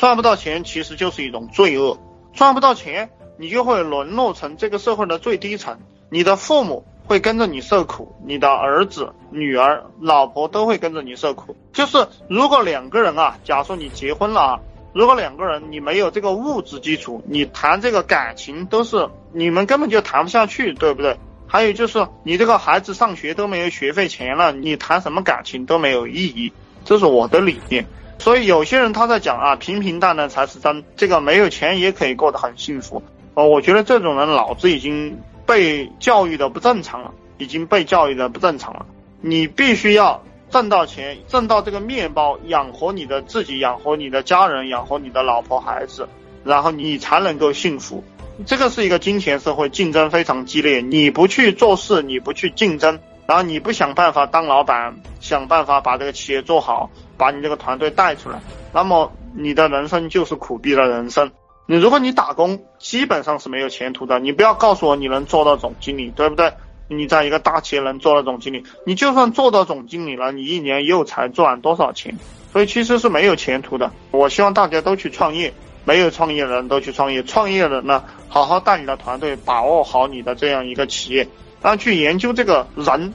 赚不到钱其实就是一种罪恶，赚不到钱，你就会沦落成这个社会的最低层，你的父母会跟着你受苦，你的儿子、女儿、老婆都会跟着你受苦。就是如果两个人啊，假如说你结婚了啊，如果两个人你没有这个物质基础，你谈这个感情都是你们根本就谈不下去，对不对？还有就是你这个孩子上学都没有学费钱了，你谈什么感情都没有意义，这是我的理念。所以有些人他在讲啊，平平淡淡才是真，这个没有钱也可以过得很幸福。哦，我觉得这种人脑子已经被教育的不正常了，已经被教育的不正常了。你必须要挣到钱，挣到这个面包，养活你的自己，养活你的家人，养活你的老婆孩子，然后你才能够幸福。这个是一个金钱社会，竞争非常激烈。你不去做事，你不去竞争，然后你不想办法当老板，想办法把这个企业做好，把你这个团队带出来，那么你的人生就是苦逼的人生。你如果你打工，基本上是没有前途的。你不要告诉我你能做到总经理，对不对？你在一个大企业能做到总经理，你就算做到总经理了，你一年又才赚多少钱？所以其实是没有前途的。我希望大家都去创业。没有创业的人都去创业，创业的呢，好好带你的团队，把握好你的这样一个企业，然后去研究这个人